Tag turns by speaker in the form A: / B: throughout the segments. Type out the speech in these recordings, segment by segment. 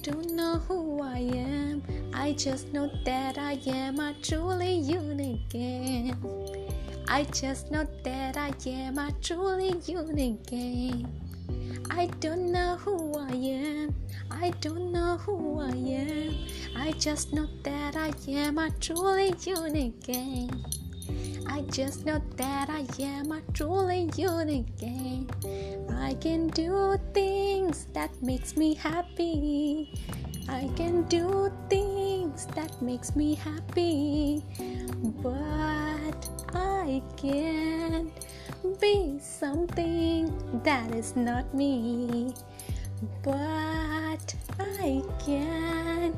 A: I don't know who I am. I just know that I am a truly unique game. I just know that I am a truly unique game. I don't know who I am. I don't know who I am. I just know that I am a truly unique game. I just know that I am a truly unique game. I can do things that makes me happy. I can do things that makes me happy. But I can't be something that is not me. But I can't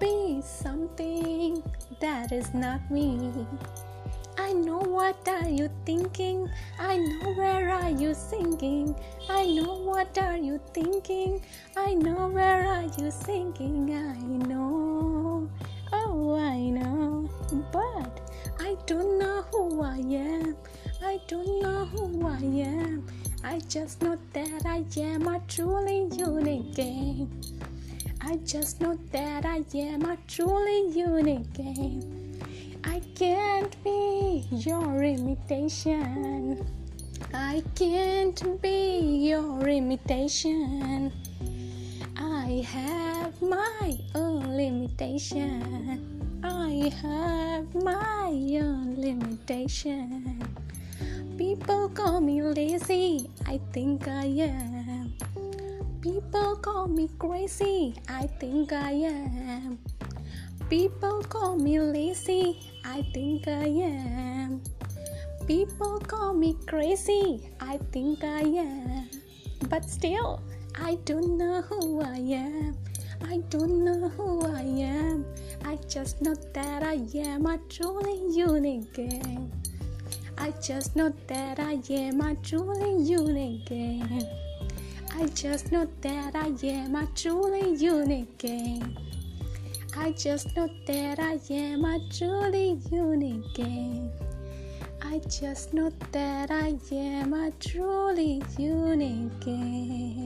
A: be something that is not me. I know what are you thinking. I know where are you singing. I know what are you thinking. I know where are you singing. I know. Oh, I know. But I don't know who I am. I don't know who I am. I just know that I am a truly unique game. I just know that I am a truly unique game. I can't be your imitation. I can't be your imitation. I have my own limitation. I have my own limitation. People call me lazy, I think I am. People call me crazy, I think I am. People call me lazy, I think I am. People call me crazy, I think I am. But still, I don't know who I am. I don't know who I am. I just know that I am a truly unique game. I just know that I am a truly unique game. I just know that I am a truly unique game. I just know that I am a truly unique game. I just know that I am a truly unique game.